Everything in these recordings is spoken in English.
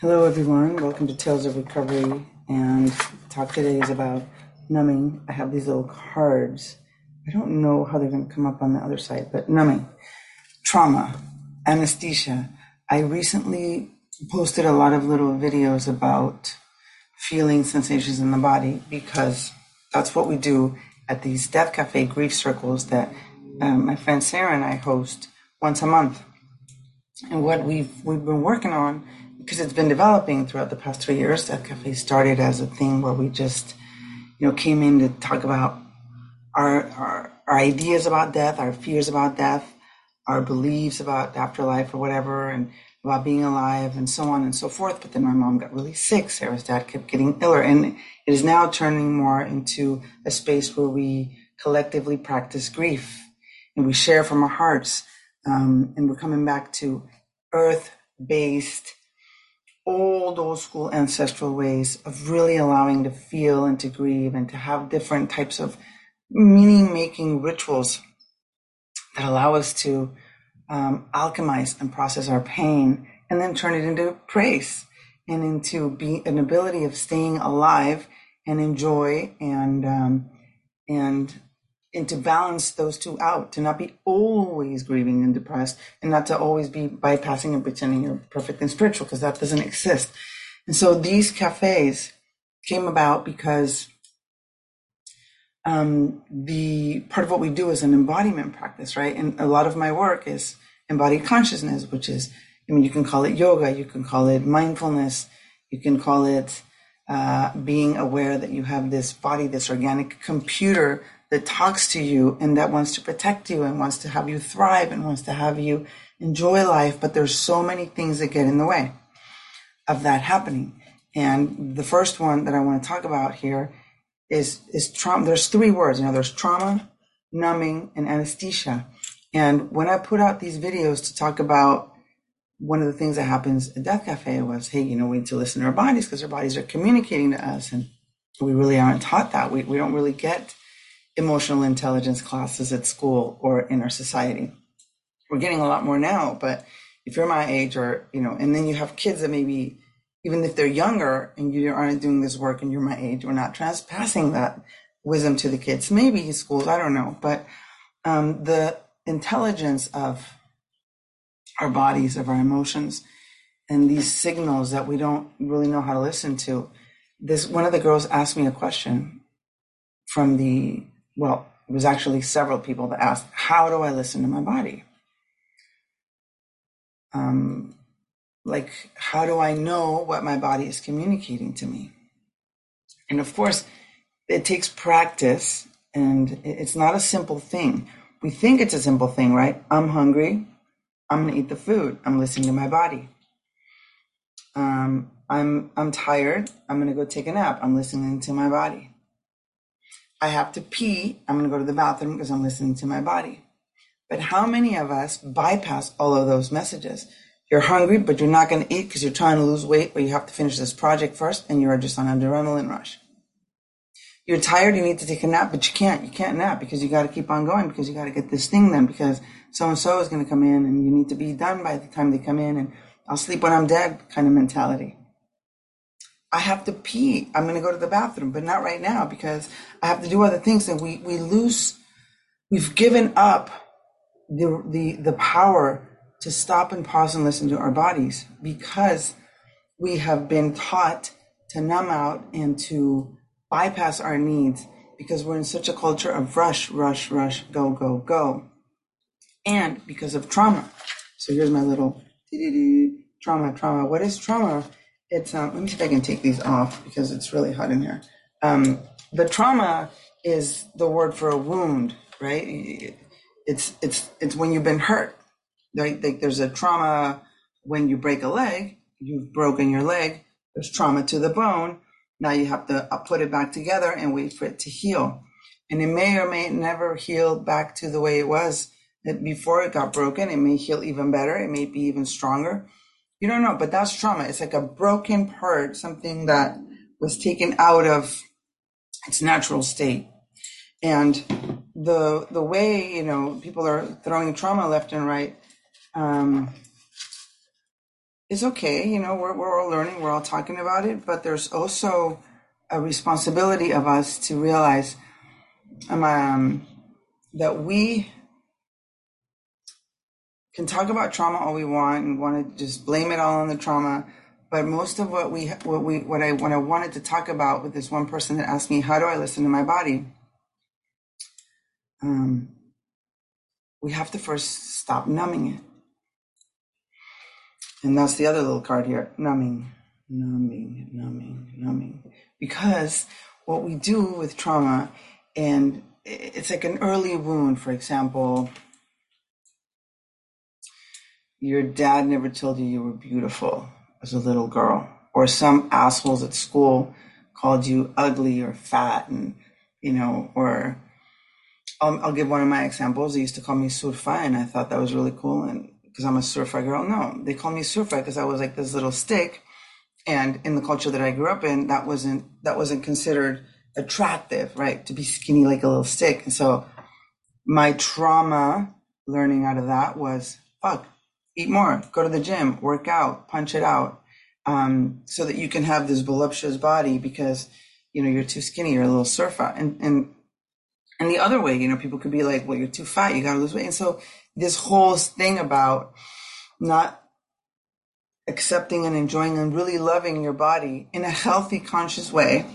Hello, everyone. Welcome to Tales of Recovery. And talk today is about numbing. I have these little cards. I don't know how they're going to come up on the other side, but numbing, trauma, anesthesia. I recently posted a lot of little videos about feeling sensations in the body because that's what we do at these Death Cafe grief circles that um, my friend Sarah and I host once a month. And what we've we've been working on because it's been developing throughout the past three years. Death Cafe started as a thing where we just, you know, came in to talk about our, our, our ideas about death, our fears about death, our beliefs about afterlife or whatever, and about being alive and so on and so forth. But then my mom got really sick. Sarah's dad kept getting iller. And it is now turning more into a space where we collectively practice grief and we share from our hearts. Um, and we're coming back to earth based old, old school ancestral ways of really allowing to feel and to grieve and to have different types of meaning making rituals that allow us to um, alchemize and process our pain and then turn it into praise and into be an ability of staying alive and enjoy and um, and and to balance those two out, to not be always grieving and depressed, and not to always be bypassing and pretending you're perfect and spiritual, because that doesn't exist. And so these cafes came about because um, the part of what we do is an embodiment practice, right? And a lot of my work is embodied consciousness, which is, I mean, you can call it yoga, you can call it mindfulness, you can call it uh, being aware that you have this body, this organic computer that talks to you and that wants to protect you and wants to have you thrive and wants to have you enjoy life. But there's so many things that get in the way of that happening. And the first one that I want to talk about here is, is trauma. There's three words, you know, there's trauma, numbing, and anesthesia. And when I put out these videos to talk about one of the things that happens at Death Cafe was, hey, you know, we need to listen to our bodies because our bodies are communicating to us. And we really aren't taught that. We, we don't really get emotional intelligence classes at school or in our society. We're getting a lot more now, but if you're my age or, you know, and then you have kids that maybe, even if they're younger and you aren't doing this work and you're my age, we're not transpassing that wisdom to the kids. Maybe schools, I don't know, but um, the intelligence of our bodies, of our emotions, and these signals that we don't really know how to listen to. This one of the girls asked me a question from the well, it was actually several people that asked, How do I listen to my body? Um, like, how do I know what my body is communicating to me? And of course, it takes practice and it's not a simple thing. We think it's a simple thing, right? I'm hungry. I'm going to eat the food. I'm listening to my body. Um, I'm, I'm tired. I'm going to go take a nap. I'm listening to my body. I have to pee. I'm going to go to the bathroom because I'm listening to my body. But how many of us bypass all of those messages? You're hungry, but you're not going to eat because you're trying to lose weight, but you have to finish this project first and you are just on an adrenaline rush. You're tired, you need to take a nap, but you can't. You can't nap because you got to keep on going because you got to get this thing done because so and so is going to come in and you need to be done by the time they come in and I'll sleep when I'm dead kind of mentality. I have to pee. I'm going to go to the bathroom, but not right now because I have to do other things. And we, we lose, we've given up the, the, the power to stop and pause and listen to our bodies because we have been taught to numb out and to bypass our needs because we're in such a culture of rush, rush, rush, go, go, go. And because of trauma. So here's my little trauma, trauma. What is trauma? It's um, let me see if I can take these off because it's really hot in here. Um, the trauma is the word for a wound, right? It's it's it's when you've been hurt. Right? Like there's a trauma when you break a leg. You've broken your leg. There's trauma to the bone. Now you have to uh, put it back together and wait for it to heal. And it may or may never heal back to the way it was before it got broken. It may heal even better. It may be even stronger you don't know, but that's trauma. It's like a broken part, something that was taken out of its natural state. And the the way you know people are throwing trauma left and right, um, is okay. You know, we're, we're all learning, we're all talking about it, but there's also a responsibility of us to realize um, that we can talk about trauma all we want and want to just blame it all on the trauma. But most of what we, what we, what I, what I wanted to talk about with this one person that asked me, how do I listen to my body? Um, we have to first stop numbing it. And that's the other little card here numbing, numbing, numbing, numbing. Because what we do with trauma, and it's like an early wound, for example, your dad never told you you were beautiful as a little girl, or some assholes at school called you ugly or fat, and you know, or um, I'll give one of my examples. They used to call me surfa, and I thought that was really cool, and because I'm a surfer girl. No, they called me surfa because I was like this little stick, and in the culture that I grew up in, that wasn't that wasn't considered attractive, right? To be skinny like a little stick, and so my trauma learning out of that was fuck eat more, go to the gym, work out, punch it out, um, so that you can have this voluptuous body because you know you're too skinny, you're a little surfer, and and and the other way, you know, people could be like, well, you're too fat, you got to lose weight, and so this whole thing about not accepting and enjoying and really loving your body in a healthy, conscious way.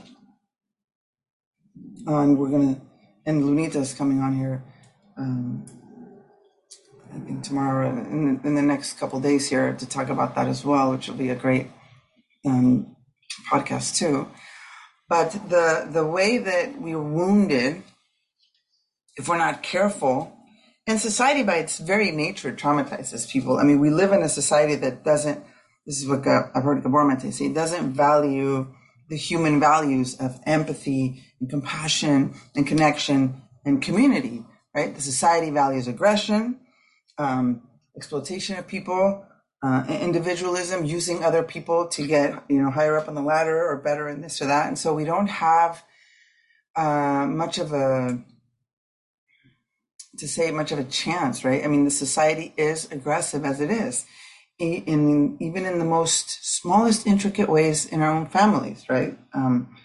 And we're gonna, and Lunita's coming on here. Um, I think tomorrow in the, in the next couple days here to talk about that as well, which will be a great um, podcast too. But the the way that we're wounded, if we're not careful, and society by its very nature traumatizes people. I mean, we live in a society that doesn't. This is what I've heard Gabor Mate say. Doesn't value the human values of empathy and compassion and connection and community. Right? The society values aggression um, exploitation of people, uh, individualism, using other people to get you know higher up on the ladder or better in this or that, and so we don't have uh, much of a to say much of a chance, right? I mean, the society is aggressive as it is, in, in even in the most smallest intricate ways in our own families, right? Um,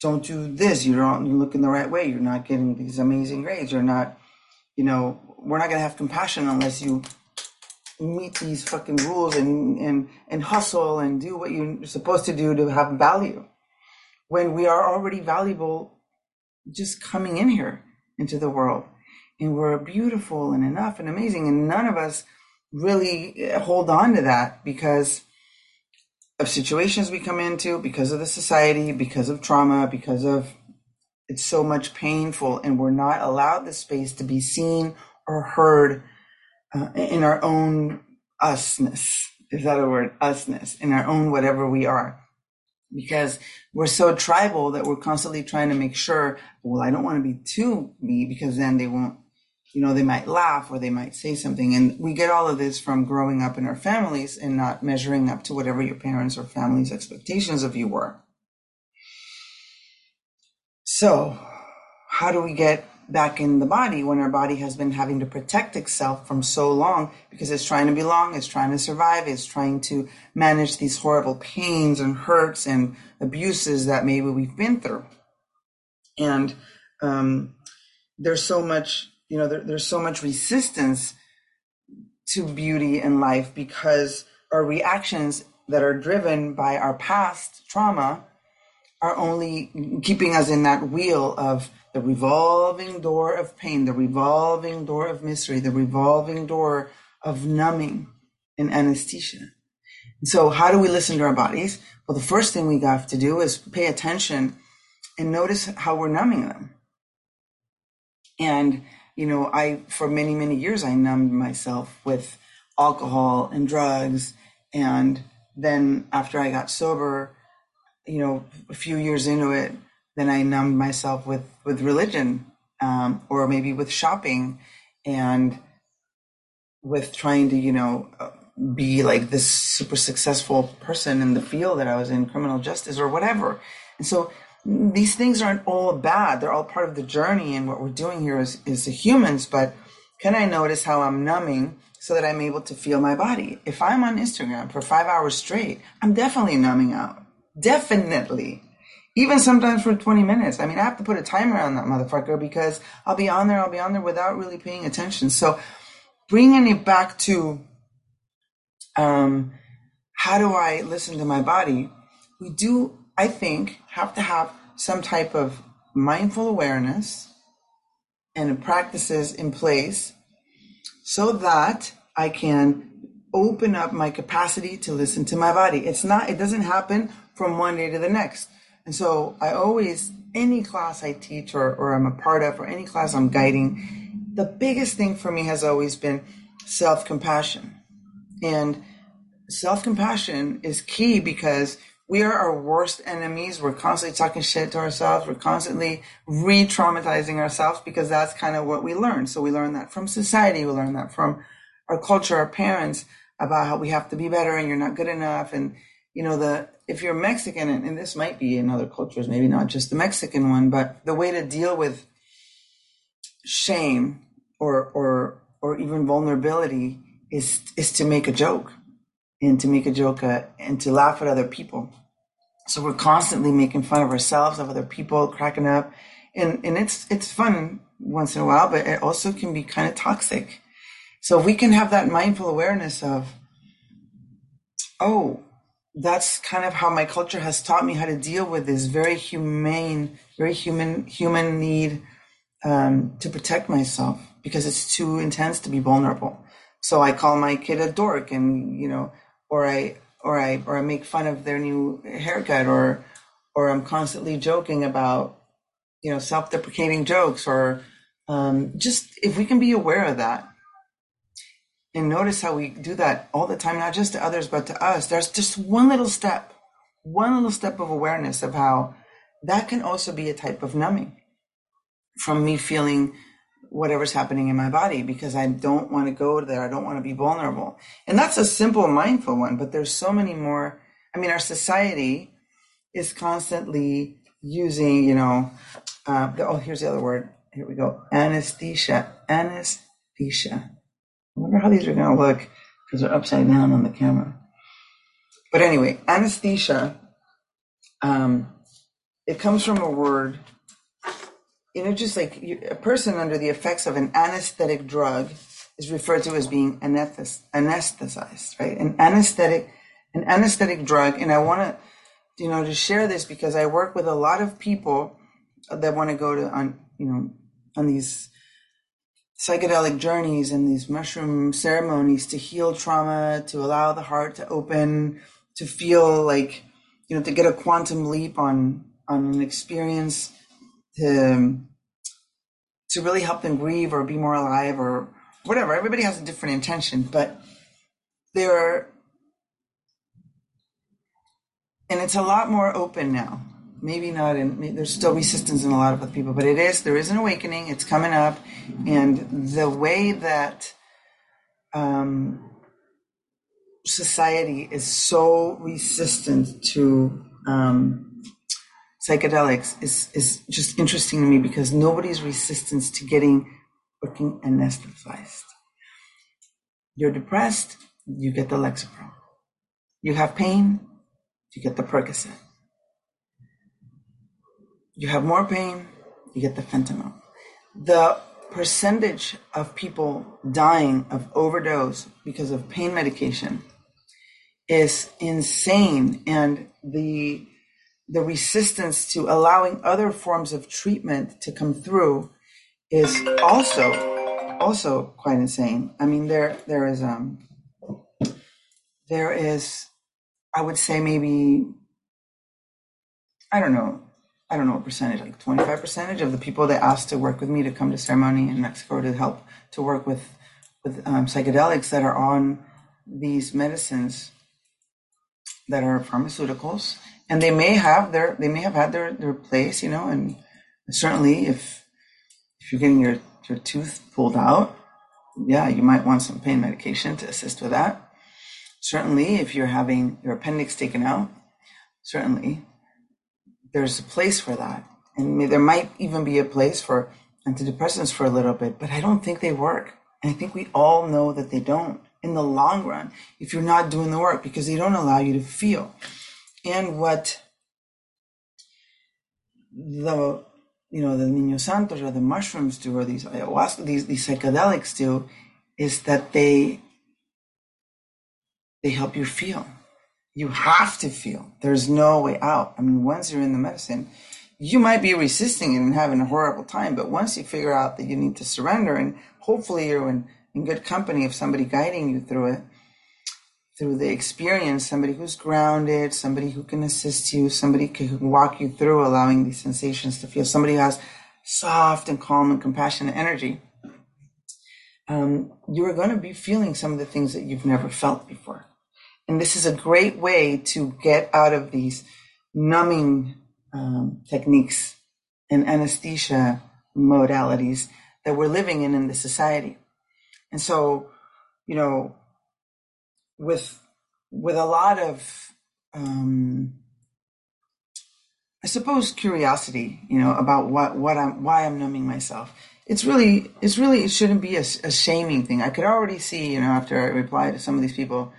don't do this. You don't look in the right way. You're not getting these amazing grades. You're not, you know, we're not going to have compassion unless you meet these fucking rules and, and, and hustle and do what you're supposed to do to have value. When we are already valuable just coming in here into the world. And we're beautiful and enough and amazing. And none of us really eh, hold on to that because of situations we come into, because of the society, because of trauma, because of it's so much painful. And we're not allowed the space to be seen or heard uh, in our own usness. Is that a word? Usness, in our own whatever we are. Because we're so tribal that we're constantly trying to make sure, well, I don't want to be too me because then they won't, you know, they might laugh or they might say something. And we get all of this from growing up in our families and not measuring up to whatever your parents or family's expectations of you were. So, how do we get back in the body when our body has been having to protect itself from so long because it's trying to belong, it's trying to survive, it's trying to manage these horrible pains and hurts and abuses that maybe we've been through. And um, there's so much, you know, there, there's so much resistance to beauty and life because our reactions that are driven by our past trauma are only keeping us in that wheel of the revolving door of pain, the revolving door of misery, the revolving door of numbing and anesthesia. So, how do we listen to our bodies? Well, the first thing we have to do is pay attention and notice how we're numbing them. And, you know, I, for many, many years, I numbed myself with alcohol and drugs. And then after I got sober, you know, a few years into it, then I numbed myself with with religion, um, or maybe with shopping, and with trying to you know be like this super successful person in the field that I was in, criminal justice or whatever. And so these things aren't all bad; they're all part of the journey. And what we're doing here is is the humans. But can I notice how I'm numbing so that I'm able to feel my body. If I'm on Instagram for five hours straight, I'm definitely numbing out. Definitely. Even sometimes for 20 minutes. I mean, I have to put a timer on that motherfucker because I'll be on there, I'll be on there without really paying attention. So bringing it back to um, how do I listen to my body? We do, I think, have to have some type of mindful awareness and practices in place so that I can open up my capacity to listen to my body. It's not, it doesn't happen from one day to the next. And so I always, any class I teach or, or I'm a part of, or any class I'm guiding, the biggest thing for me has always been self compassion. And self compassion is key because we are our worst enemies. We're constantly talking shit to ourselves. We're constantly re traumatizing ourselves because that's kind of what we learn. So we learn that from society. We learn that from our culture, our parents about how we have to be better and you're not good enough. And, you know, the, if you're Mexican, and, this might be in other cultures, maybe not just the Mexican one, but the way to deal with shame or, or, or even vulnerability is, is to make a joke and to make a joke uh, and to laugh at other people. So we're constantly making fun of ourselves, of other people, cracking up, and and it's it's fun once in a while, but it also can be kind of toxic. So if we can have that mindful awareness of, oh, that's kind of how my culture has taught me how to deal with this very humane, very human human need um, to protect myself because it's too intense to be vulnerable. So I call my kid a dork, and you know or I or I or I make fun of their new haircut or or I'm constantly joking about you know self-deprecating jokes or um, just if we can be aware of that and notice how we do that all the time not just to others but to us there's just one little step one little step of awareness of how that can also be a type of numbing from me feeling whatever's happening in my body because I don't want to go there. I don't want to be vulnerable. And that's a simple mindful one, but there's so many more. I mean, our society is constantly using, you know, uh, oh, here's the other word. Here we go. Anesthesia. Anesthesia. I wonder how these are going to look because they're upside down on the camera. But anyway, anesthesia, um, it comes from a word you know, just like you, a person under the effects of an anesthetic drug is referred to as being anesthetized, right? An anesthetic, an anesthetic drug. And I want to, you know, to share this because I work with a lot of people that want to go to on, you know, on these psychedelic journeys and these mushroom ceremonies to heal trauma, to allow the heart to open, to feel like, you know, to get a quantum leap on on an experience to to really help them grieve or be more alive or whatever. Everybody has a different intention, but there are, and it's a lot more open now. Maybe not, and there's still resistance in a lot of other people, but it is. There is an awakening. It's coming up, and the way that um, society is so resistant to um, psychedelics is, is just interesting to me because nobody's resistance to getting fucking anesthetized. You're depressed, you get the Lexapro. You have pain, you get the Percocet. You have more pain, you get the fentanyl. The percentage of people dying of overdose because of pain medication is insane. And the the resistance to allowing other forms of treatment to come through is also also quite insane. I mean, there there is um there is I would say maybe I don't know I don't know what percentage like twenty five percentage of the people that asked to work with me to come to ceremony in Mexico to help to work with with um, psychedelics that are on these medicines that are pharmaceuticals and they may have their they may have had their their place, you know, and certainly if if you're getting your your tooth pulled out, yeah, you might want some pain medication to assist with that. Certainly, if you're having your appendix taken out, certainly there's a place for that, and there might even be a place for antidepressants for a little bit, but I don't think they work. And I think we all know that they don't in the long run if you're not doing the work because they don't allow you to feel. And what the you know the Niño Santos or the mushrooms do or these ayahuasca these these psychedelics do is that they they help you feel. You have to feel. There's no way out. I mean, once you're in the medicine, you might be resisting it and having a horrible time, but once you figure out that you need to surrender, and hopefully you're in, in good company of somebody guiding you through it, through the experience, somebody who's grounded, somebody who can assist you, somebody who can walk you through allowing these sensations to feel, somebody who has soft and calm and compassionate energy um, you are going to be feeling some of the things that you've never felt before. And this is a great way to get out of these numbing um, techniques and anesthesia modalities that we're living in in the society. And so, you know, with with a lot of, um, I suppose, curiosity, you know, about what what I'm why I'm numbing myself it's really it's really it shouldn't be a, a, shaming thing. I could already see, you know, after I replied to some of these people,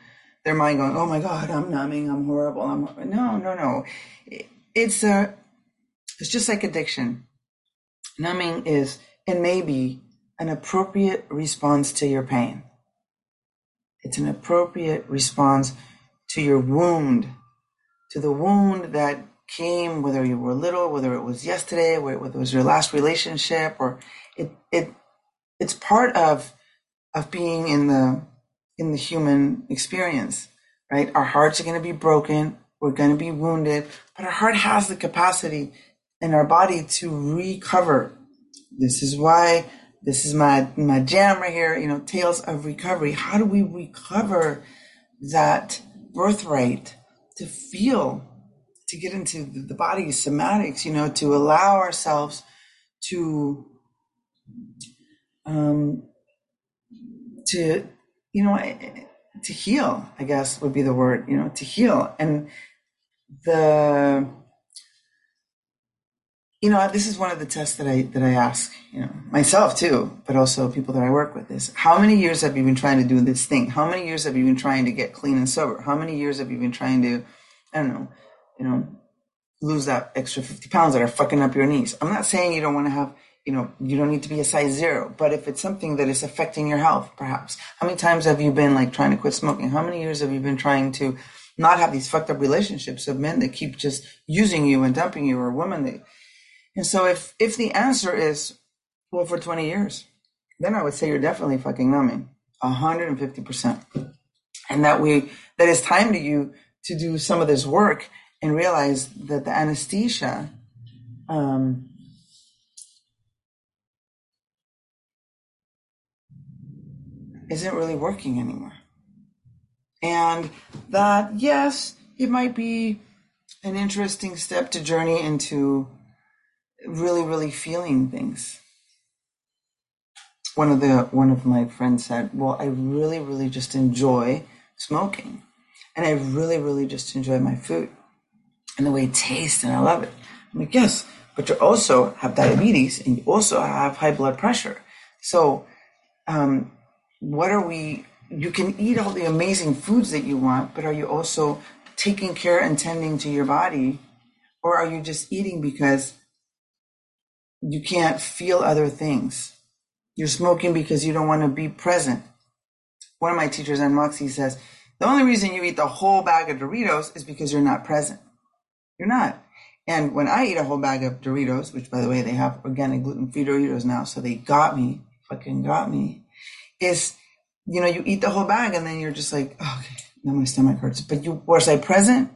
their mind going, "Oh my God, I'm numbing, I'm horrible." I'm no, no, no. it's a it's just like addiction. Numbing is and maybe an appropriate response to your pain. It's an appropriate response to your wound, to the wound that came, whether you were little, whether it was yesterday, whether it was your last relationship, or it it it's part of of being in the in the human experience, right? Our hearts are going to be broken, we're going to be wounded, but our heart has the capacity in our body to recover. This is why this is my my jam right here, you know, tales of recovery. How do we recover that birthright to feel, to get into the body somatics, you know, to allow ourselves to um, to you know eh, to heal i guess would be the word you know to heal. And the you know this is one of the tests that i that i ask you know myself too but also people that i work with is how many years have you been trying to do this thing? How many years have you been trying to get clean and sober? How many years have you been trying to i don't know you know lose that extra 50 pounds that are fucking up your knees? I'm not saying you don't want to have you know, you don't need to be a size zero, but if it's something that is affecting your health, perhaps. How many times have you been like trying to quit smoking? How many years have you been trying to not have these fucked up relationships of men that keep just using you and dumping you or women that, and so if, if the answer is, well, for 20 years, then I would say you're definitely fucking numbing 150%. And that we, that it's time to you to do some of this work and realize that the anesthesia, um, isn't really working anymore. And that, yes, it might be an interesting step to journey into really, really feeling things. One of the one of my friends said, "Well, I really, really just enjoy smoking, and I really, really just enjoy my food and the way it tastes, and I love it." I'm like, "Yes, but you also have diabetes and you also have high blood pressure, so um, what are we you can eat all the amazing foods that you want but are you also taking care and tending to your body? Or are you just eating because you can't feel other things? You're smoking because you don't want to be present. One of my teachers on moxie says the only reason you eat the whole bag of doritos is because you're not present. You're not. And when i eat a whole bag of doritos which by the way they have organic gluten-free doritos now so they got me fucking got me is, you know, you eat the whole bag and then you're just like, oh, okay, now my stomach hurts. But you was I present?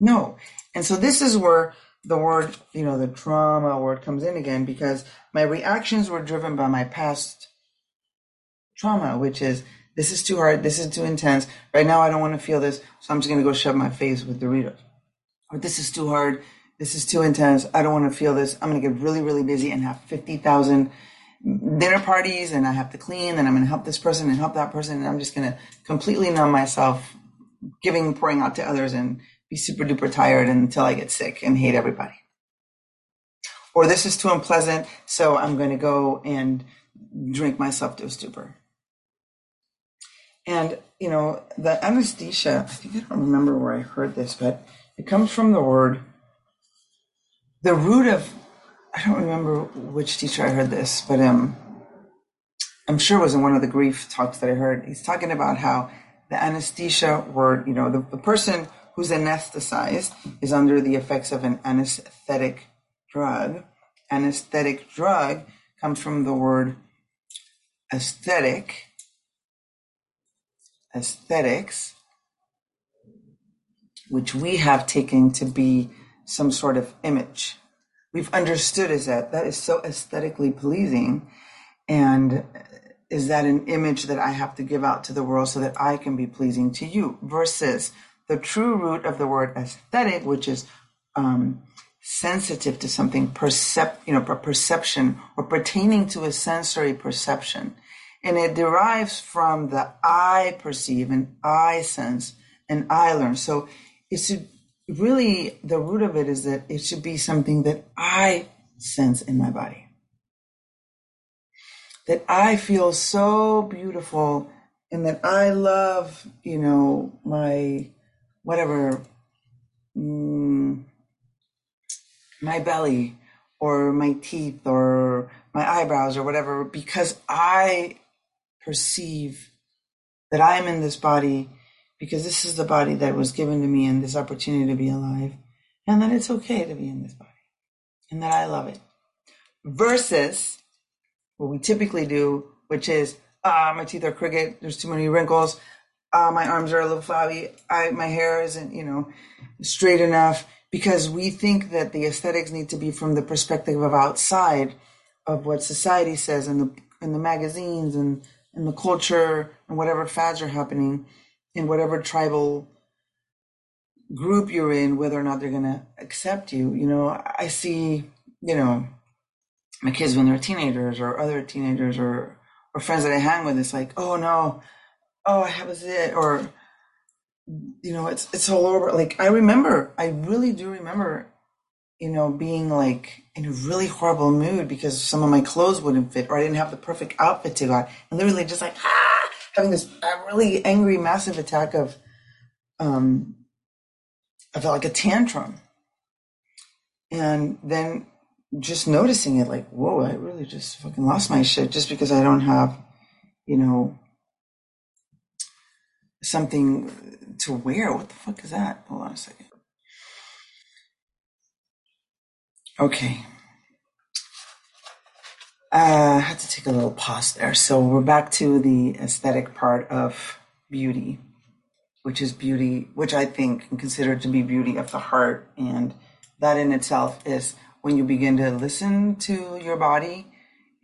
No. And so this is where the word, you know, the trauma word comes in again because my reactions were driven by my past trauma, which is this is too hard, this is too intense. Right now I don't want to feel this, so I'm just gonna go shove my face with Doritos. Or this is too hard, this is too intense, I don't want to feel this. I'm gonna get really, really busy and have fifty thousand dinner parties and I have to clean and I'm going to help this person and help that person and I'm just going to completely numb myself giving pouring out to others and be super duper tired until I get sick and hate everybody. Or this is too unpleasant, so I'm going to go and drink myself to a stupor. And, you know, the anesthesia, I think I don't remember where I heard this, but it comes from the word, the root of, I don't remember which teacher I heard this, but um, I'm sure it was in one of the grief talks that I heard. He's talking about how the anesthesia word, you know, the, the person who's anesthetized is under the effects of an anesthetic drug. Anesthetic drug comes from the word aesthetic, aesthetics, which we have taken to be some sort of image. We've understood is that that is so aesthetically pleasing and is that an image that I have to give out to the world so that I can be pleasing to you versus the true root of the word aesthetic, which is um, sensitive to something, percep- you know, perception or pertaining to a sensory perception. And it derives from the I perceive and I sense and I learn. So it's should really, the root of it is that it should be something that I sense in my body. That I feel so beautiful and that I love, you know, my whatever, mm, my belly or my teeth or my eyebrows or whatever because I perceive that I am in this body because this is the body that was given to me and this opportunity to be alive, and that it's okay to be in this body and that I love it. Versus what we typically do, which is, ah, my teeth are crooked, there's too many wrinkles, ah, my arms are a little flabby, I, my hair isn't, you know, straight enough, because we think that the aesthetics need to be from the perspective of outside of what society says in the in the magazines and in the culture and whatever fads are happening in whatever tribal group you're in, whether or not they're going to accept you. You know, I see, you know, my kids when they're teenagers or other teenagers or, or friends that I hang with, it's like, oh no, oh, I have a zit or, you know, it's, it's all over. Like, I remember, I really do remember, you know, being like in a really horrible mood because some of my clothes wouldn't fit or I didn't have the perfect outfit to go out and literally just like, ah, having this really angry, massive attack of, um, I felt like a tantrum. And then just noticing it, like, whoa, I really just fucking lost my shit just because I don't have, you know, something to wear. What the fuck is that? Hold on a second. Okay. Uh, I had to take a little pause there. So we're back to the aesthetic part of beauty, which is beauty, which I think and consider to be beauty of the heart. And that in itself is when you begin to listen to your body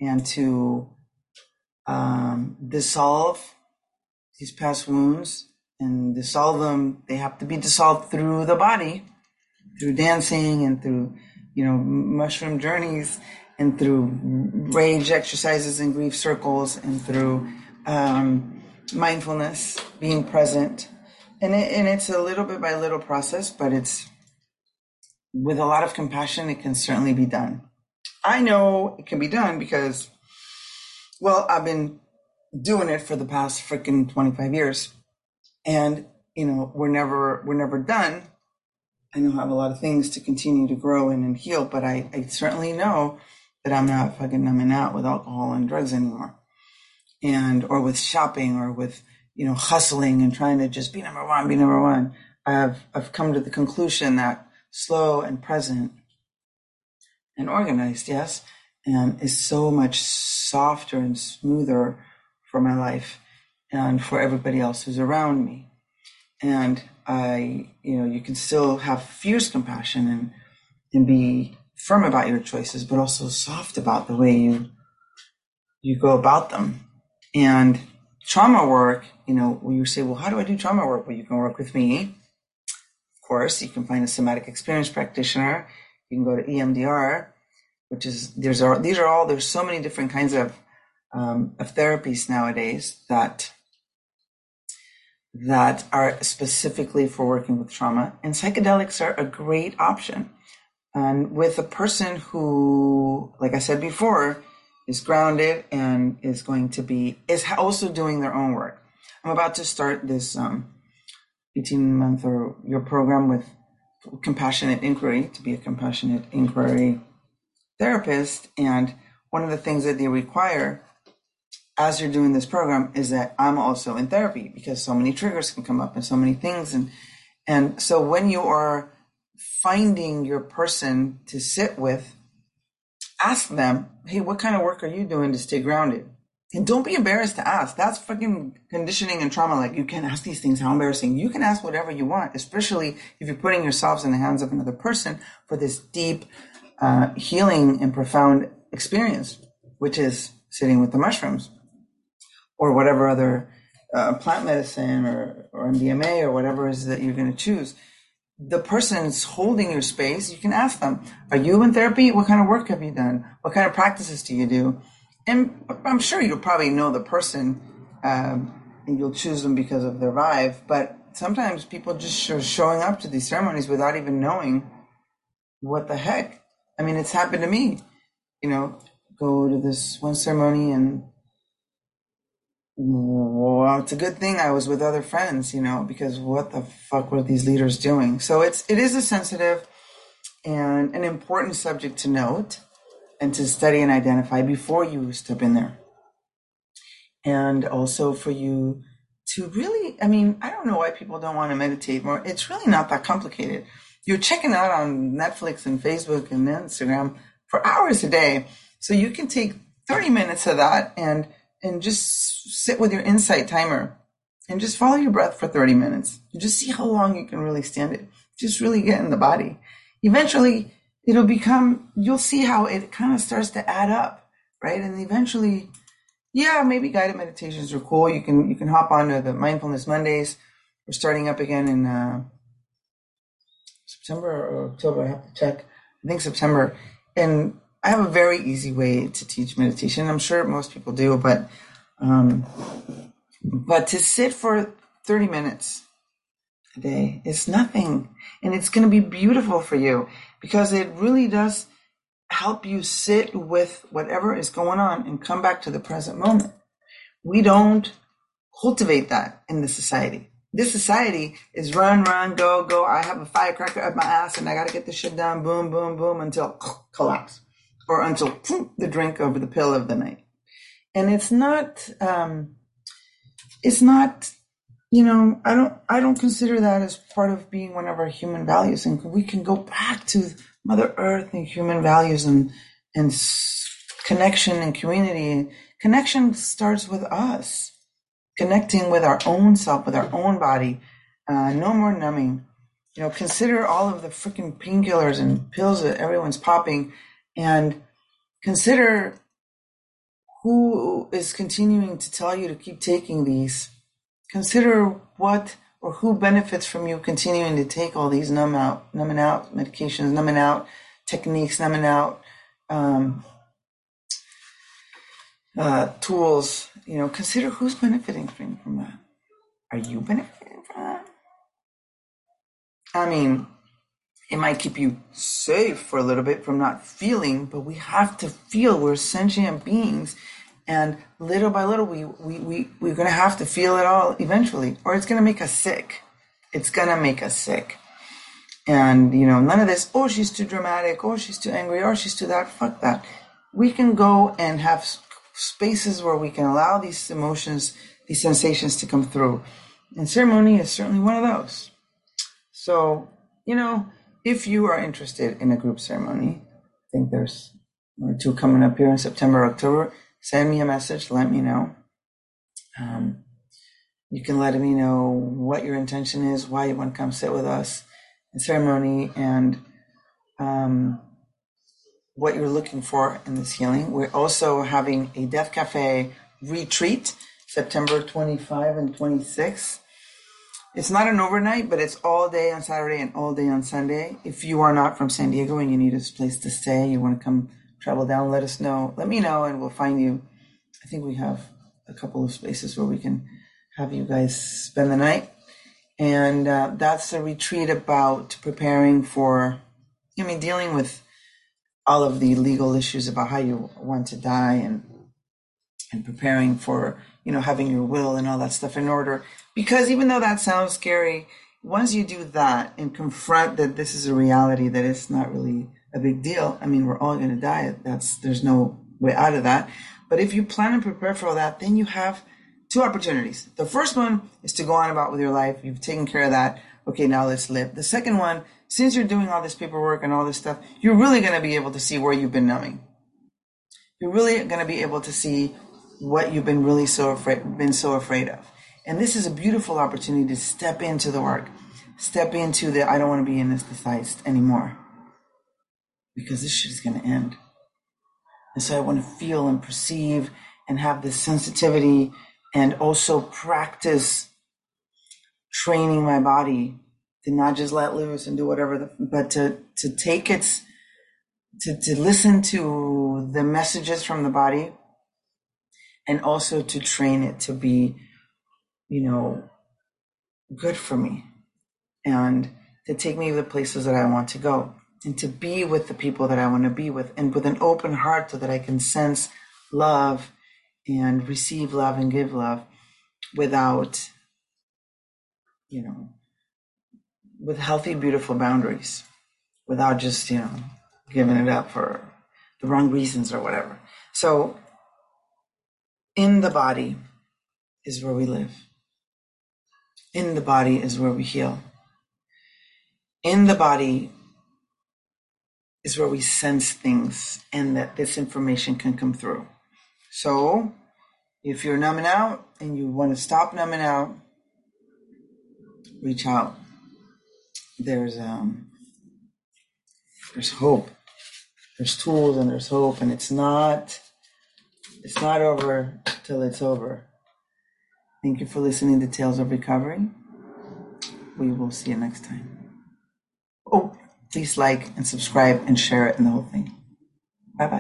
and to um, dissolve these past wounds and dissolve them. They have to be dissolved through the body, through dancing and through, you know, mushroom journeys and through rage exercises and grief circles and through um, mindfulness, being present. And, it, and it's a little bit by little process, but it's with a lot of compassion, it can certainly be done. I know it can be done because, well, I've been doing it for the past freaking 25 years. And, you know, we're never, we're never done. I know I have a lot of things to continue to grow in and heal, but I, I certainly know that I'm not fucking numbing out with alcohol and drugs anymore. And, or with shopping or with, you know, hustling and trying to just be number one, be number one. I've, I've come to the conclusion that slow and present and organized, yes, and is so much softer and smoother for my life and for everybody else who's around me. And I, you know, you can still have fierce compassion and, and be firm about your choices, but also soft about the way you you go about them. And trauma work, you know, when you say, well, how do I do trauma work? Well, you can work with me. Of course, you can find a somatic experience practitioner. You can go to EMDR, which is there's are these are all there's so many different kinds of um, of therapies nowadays that that are specifically for working with trauma, and psychedelics are a great option. And with a person who, like I said before, is grounded and is going to be is also doing their own work. I'm about to start this um, 18 month or your program with compassionate inquiry to be a compassionate inquiry therapist. And one of the things that they require as you're doing this program is that I'm also in therapy because so many triggers can come up and so many things. And, and so when you are finding your person to sit with, ask them, Hey, what kind of work are you doing to stay grounded? And don't be embarrassed to ask. That's fucking conditioning and trauma. Like you can't ask these things. How embarrassing. You can ask whatever you want, especially if you're putting yourselves in the hands of another person for this deep, uh, healing and profound experience, which is sitting with the mushrooms or whatever other uh, plant medicine or, or MDMA or whatever it is that you're going to choose. The person's holding your space. You can ask them, are you in therapy? What kind of work have you done? What kind of practices do you do? and I'm sure you'll probably know the person, um, and you'll choose them because of their vibe. But sometimes people just are showing up to these ceremonies without even knowing what the heck. I mean, it's happened to me. You know, go to this one ceremony and well, it's a good thing I was with other friends, you know, because what the fuck were these leaders doing? So it's it is a sensitive and an important subject to note and to study and identify before you step in there. And also for you to really, I mean, I don't know why people don't want to meditate more. It's really not that complicated. You're checking out on Netflix and Facebook and Instagram for hours a day. So you can take 30 minutes of that and and just sit with your insight timer and just follow your breath for 30 minutes. Just see how long you can really stand it. Just really get in the body. Eventually, it'll become you'll see how it kind of starts to add up right and eventually yeah maybe guided meditations are cool you can you can hop onto the mindfulness mondays we're starting up again in uh, september or october i have to check i think september and i have a very easy way to teach meditation i'm sure most people do but um but to sit for 30 minutes a day is nothing and it's going to be beautiful for you because it really does help you sit with whatever is going on and come back to the present moment. We don't cultivate that in the society. This society is run, run, go, go. I have a firecracker up my ass and I got to get this shit done. Boom, boom, boom until collapse or until the drink over the pill of the night. And it's not, um, it's not you know, I don't I don't consider that as part of being one of our human values, and we can go back to Mother Earth and human values and and connection and community. Connection starts with us, connecting with our own self, with our own body. Uh, no more numbing. You know, consider all of the freaking painkillers and pills that everyone's popping, and consider who is continuing to tell you to keep taking these Consider what or who benefits from you continuing to take all these numb out, numbing out medications, numbing out techniques, numbing out um, uh, tools. You know, consider who's benefiting from, from that. Are you benefiting from that? I mean, it might keep you safe for a little bit from not feeling, but we have to feel. We're sentient beings and little by little, we, we, we, we're going to have to feel it all eventually, or it's going to make us sick. It's going to make us sick. And, you know, none of this, oh, she's too dramatic, oh, she's too angry, or oh, she's too that. Fuck that. We can go and have spaces where we can allow these emotions, these sensations to come through. And ceremony is certainly one of those. So, you know, if you are interested in a group ceremony, I think there's one or two coming up here in September, October send me a message, let me know. Um, you can let me know what your intention is, why you want to come sit with us in ceremony, and um, what you're looking for in this healing. We're also having a Death Cafe retreat September 25 and 26. It's not an overnight, but it's all day on Saturday and all day on Sunday. If you are not from San Diego and you need a place to stay, you want to come travel down, let us know. Let me know, and we'll find you. I think we have a couple of spaces where we can have you guys spend the night. And uh, that's a retreat about preparing for, I mean, dealing with all of the legal issues about how you want to die and and preparing for you know having your will and all that stuff in order. Because even though that sounds scary once you do that and confront that this is a reality that it's not really a big deal i mean we're all going to die. That's there's no way out of that. But if you plan and prepare for all that then you have two opportunities. The first one is to go on about with your life. You've taken care of that. Okay now let's live. The second one since you're doing all this paperwork and all this stuff you're really going to be able to see where you've been numbing. You're really going to be able to see what you've been really so afraid been so afraid of. And this is a beautiful opportunity to step into the work. Step into the I don't want to be in this anesthetized anymore. Because this shit is gonna end. And so I want to feel and perceive and have this sensitivity and also practice training my body to not just let loose and do whatever the, but to to take its to, to listen to the messages from the body and also to train it to be, you know, good for me and to take me to the places that I want to go and to be with the people that I want to be with and with an open heart so that I can sense love and receive love and give love without, you know, with healthy, beautiful boundaries, without just, you know, giving it up for the wrong reasons or whatever. So in the body is where we live. In the body is where we heal. In the body is where we sense things and that this information can come through. So, if you're numbing out and you want to stop numbing out, reach out. There's um there's hope. There's tools and there's hope and it's not it's not over till it's over. Thank you for listening to Tales of Recovery. We will see you next time. Oh, please like and subscribe and share it and the whole thing. Bye bye.